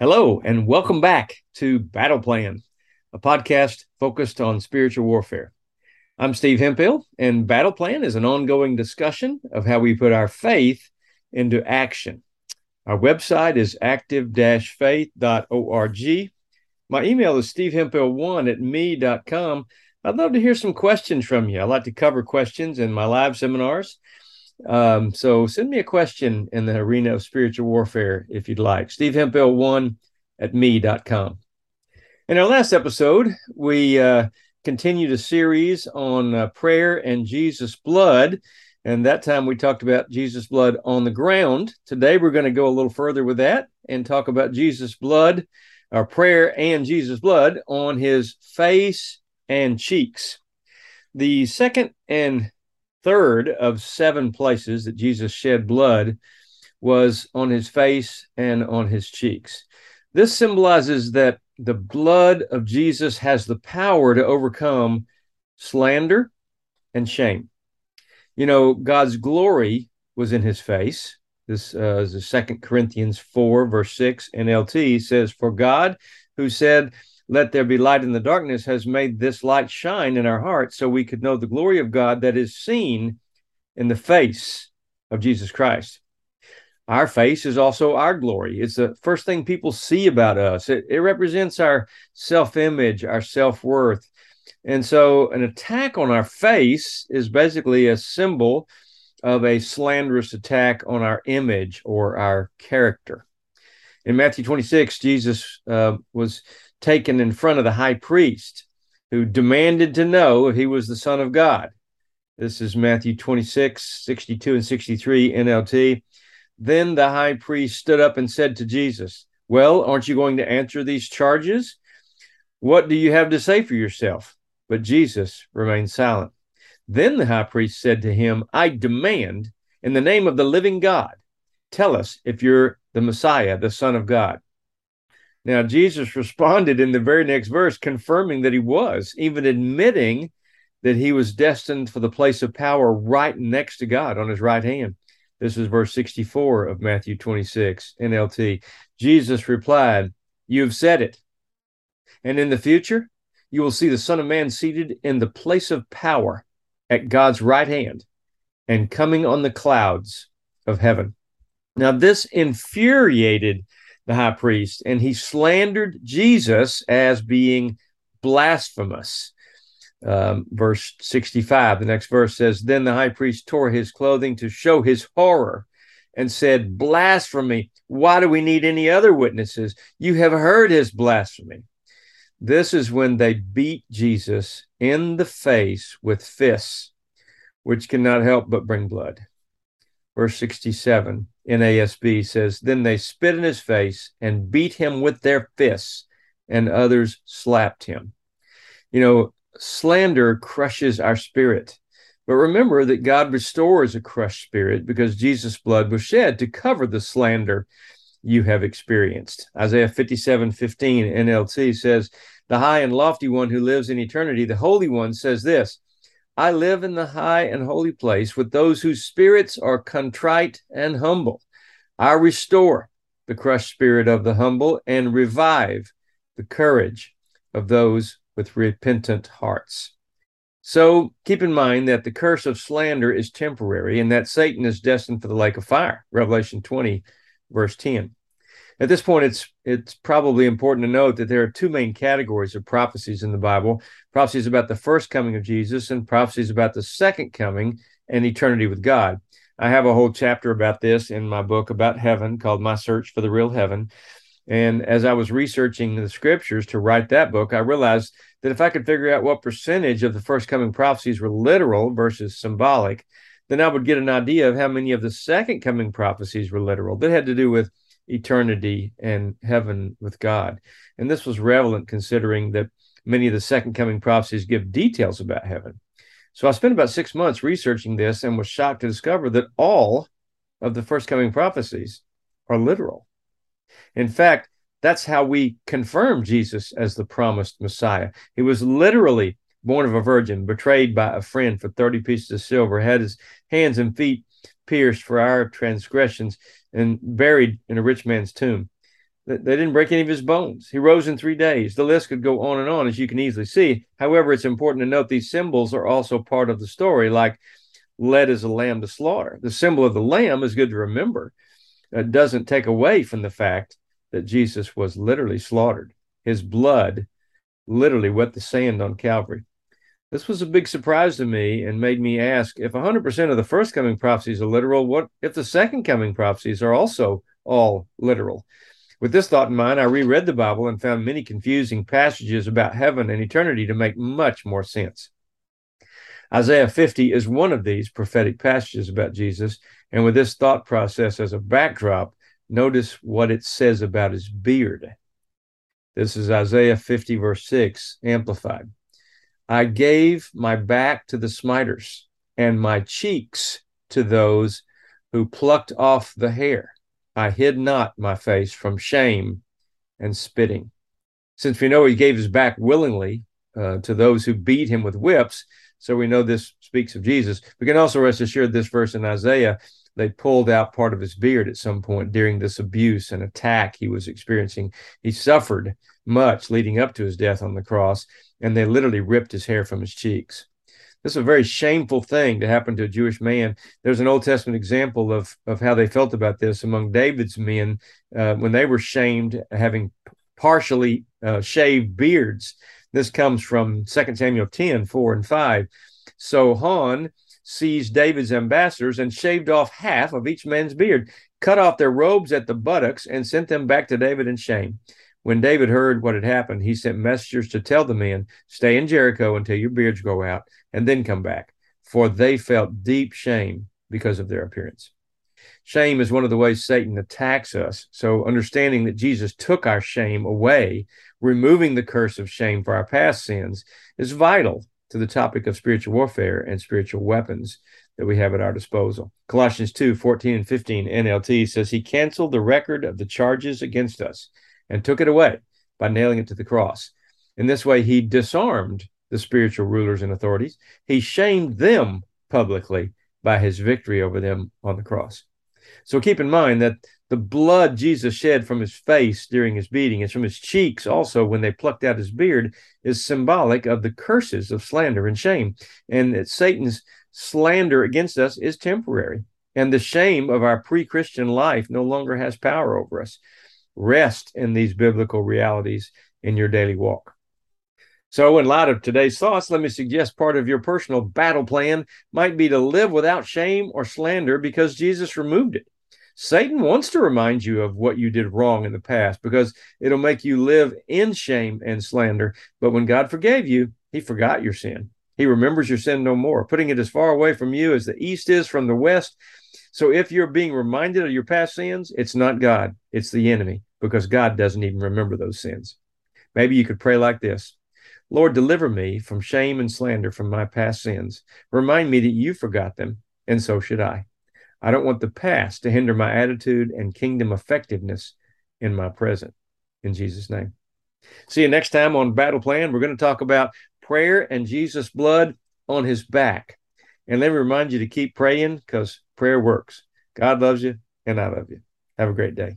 Hello, and welcome back to Battle Plan, a podcast focused on spiritual warfare. I'm Steve Hemphill, and Battle Plan is an ongoing discussion of how we put our faith into action. Our website is active faith.org. My email is stevehemphill1 at me.com. I'd love to hear some questions from you. I like to cover questions in my live seminars. Um, so send me a question in the arena of spiritual warfare if you'd like. Steve Hemphill1 at me.com. In our last episode, we uh, continued a series on uh, prayer and Jesus' blood. And that time we talked about Jesus' blood on the ground. Today we're going to go a little further with that and talk about Jesus' blood, our prayer and Jesus' blood on his face and cheeks. The second and third of seven places that Jesus shed blood was on his face and on his cheeks. This symbolizes that the blood of Jesus has the power to overcome slander and shame. You know, God's glory was in his face. This uh, is the Second Corinthians 4, verse 6 NLT says, For God, who said, let there be light in the darkness has made this light shine in our hearts so we could know the glory of God that is seen in the face of Jesus Christ. Our face is also our glory. It's the first thing people see about us. It, it represents our self image, our self worth. And so, an attack on our face is basically a symbol of a slanderous attack on our image or our character. In Matthew 26, Jesus uh, was taken in front of the high priest who demanded to know if he was the Son of God. This is Matthew 26, 62 and 63 NLT. Then the high priest stood up and said to Jesus, Well, aren't you going to answer these charges? What do you have to say for yourself? But Jesus remained silent. Then the high priest said to him, I demand, in the name of the living God, tell us if you're the Messiah, the Son of God. Now, Jesus responded in the very next verse, confirming that he was, even admitting that he was destined for the place of power right next to God on his right hand. This is verse 64 of Matthew 26, NLT. Jesus replied, You have said it. And in the future, you will see the Son of Man seated in the place of power at God's right hand and coming on the clouds of heaven. Now, this infuriated the high priest, and he slandered Jesus as being blasphemous. Um, verse 65, the next verse says, Then the high priest tore his clothing to show his horror and said, Blasphemy! Why do we need any other witnesses? You have heard his blasphemy. This is when they beat Jesus in the face with fists, which cannot help but bring blood. Verse 67 NASB says, Then they spit in his face and beat him with their fists, and others slapped him. You know, slander crushes our spirit. But remember that God restores a crushed spirit because Jesus' blood was shed to cover the slander you have experienced. Isaiah 57 15 NLT says, The high and lofty one who lives in eternity, the Holy One, says this I live in the high and holy place with those whose spirits are contrite and humble. I restore the crushed spirit of the humble and revive the courage of those with repentant hearts. So keep in mind that the curse of slander is temporary and that Satan is destined for the lake of fire. Revelation 20, verse 10. At this point, it's it's probably important to note that there are two main categories of prophecies in the Bible: prophecies about the first coming of Jesus, and prophecies about the second coming and eternity with God. I have a whole chapter about this in my book about heaven called My Search for the Real Heaven. And as I was researching the scriptures to write that book, I realized that if I could figure out what percentage of the first coming prophecies were literal versus symbolic, then I would get an idea of how many of the second coming prophecies were literal that had to do with eternity and heaven with God. And this was relevant considering that many of the second coming prophecies give details about heaven. So I spent about six months researching this and was shocked to discover that all of the first coming prophecies are literal. In fact, that's how we confirm Jesus as the promised Messiah. He was literally born of a virgin, betrayed by a friend for 30 pieces of silver, had his hands and feet pierced for our transgressions, and buried in a rich man's tomb. They didn't break any of his bones. He rose in three days. The list could go on and on, as you can easily see. However, it's important to note these symbols are also part of the story, like led as a lamb to slaughter. The symbol of the lamb is good to remember. It doesn't take away from the fact that Jesus was literally slaughtered. His blood literally wet the sand on Calvary. This was a big surprise to me and made me ask if 100% of the first coming prophecies are literal, what if the second coming prophecies are also all literal? With this thought in mind, I reread the Bible and found many confusing passages about heaven and eternity to make much more sense. Isaiah 50 is one of these prophetic passages about Jesus. And with this thought process as a backdrop, notice what it says about his beard. This is Isaiah 50, verse 6, amplified. I gave my back to the smiters and my cheeks to those who plucked off the hair. I hid not my face from shame and spitting. Since we know he gave his back willingly uh, to those who beat him with whips, so we know this speaks of Jesus. We can also rest assured this verse in Isaiah, they pulled out part of his beard at some point during this abuse and attack he was experiencing. He suffered much leading up to his death on the cross, and they literally ripped his hair from his cheeks. This is a very shameful thing to happen to a Jewish man. There's an Old Testament example of, of how they felt about this among David's men uh, when they were shamed having partially uh, shaved beards. This comes from 2 Samuel 10, 4 and 5. So Hanun seized David's ambassadors and shaved off half of each man's beard, cut off their robes at the buttocks, and sent them back to David in shame. When David heard what had happened, he sent messengers to tell the men, Stay in Jericho until your beards grow out, and then come back, for they felt deep shame because of their appearance. Shame is one of the ways Satan attacks us. So, understanding that Jesus took our shame away, removing the curse of shame for our past sins, is vital to the topic of spiritual warfare and spiritual weapons that we have at our disposal. Colossians 2 14 and 15 NLT says, He canceled the record of the charges against us and took it away by nailing it to the cross. In this way, he disarmed the spiritual rulers and authorities. He shamed them publicly by his victory over them on the cross. So keep in mind that the blood Jesus shed from his face during his beating and from his cheeks also when they plucked out his beard is symbolic of the curses of slander and shame. And that Satan's slander against us is temporary. And the shame of our pre Christian life no longer has power over us rest in these biblical realities in your daily walk. So, in light of today's thoughts, let me suggest part of your personal battle plan might be to live without shame or slander because Jesus removed it. Satan wants to remind you of what you did wrong in the past because it'll make you live in shame and slander. But when God forgave you, he forgot your sin. He remembers your sin no more, putting it as far away from you as the east is from the west. So if you're being reminded of your past sins, it's not God, it's the enemy because God doesn't even remember those sins. Maybe you could pray like this Lord, deliver me from shame and slander from my past sins. Remind me that you forgot them, and so should I. I don't want the past to hinder my attitude and kingdom effectiveness in my present. In Jesus' name. See you next time on Battle Plan. We're going to talk about prayer and Jesus' blood on his back. And let me remind you to keep praying because prayer works. God loves you, and I love you. Have a great day.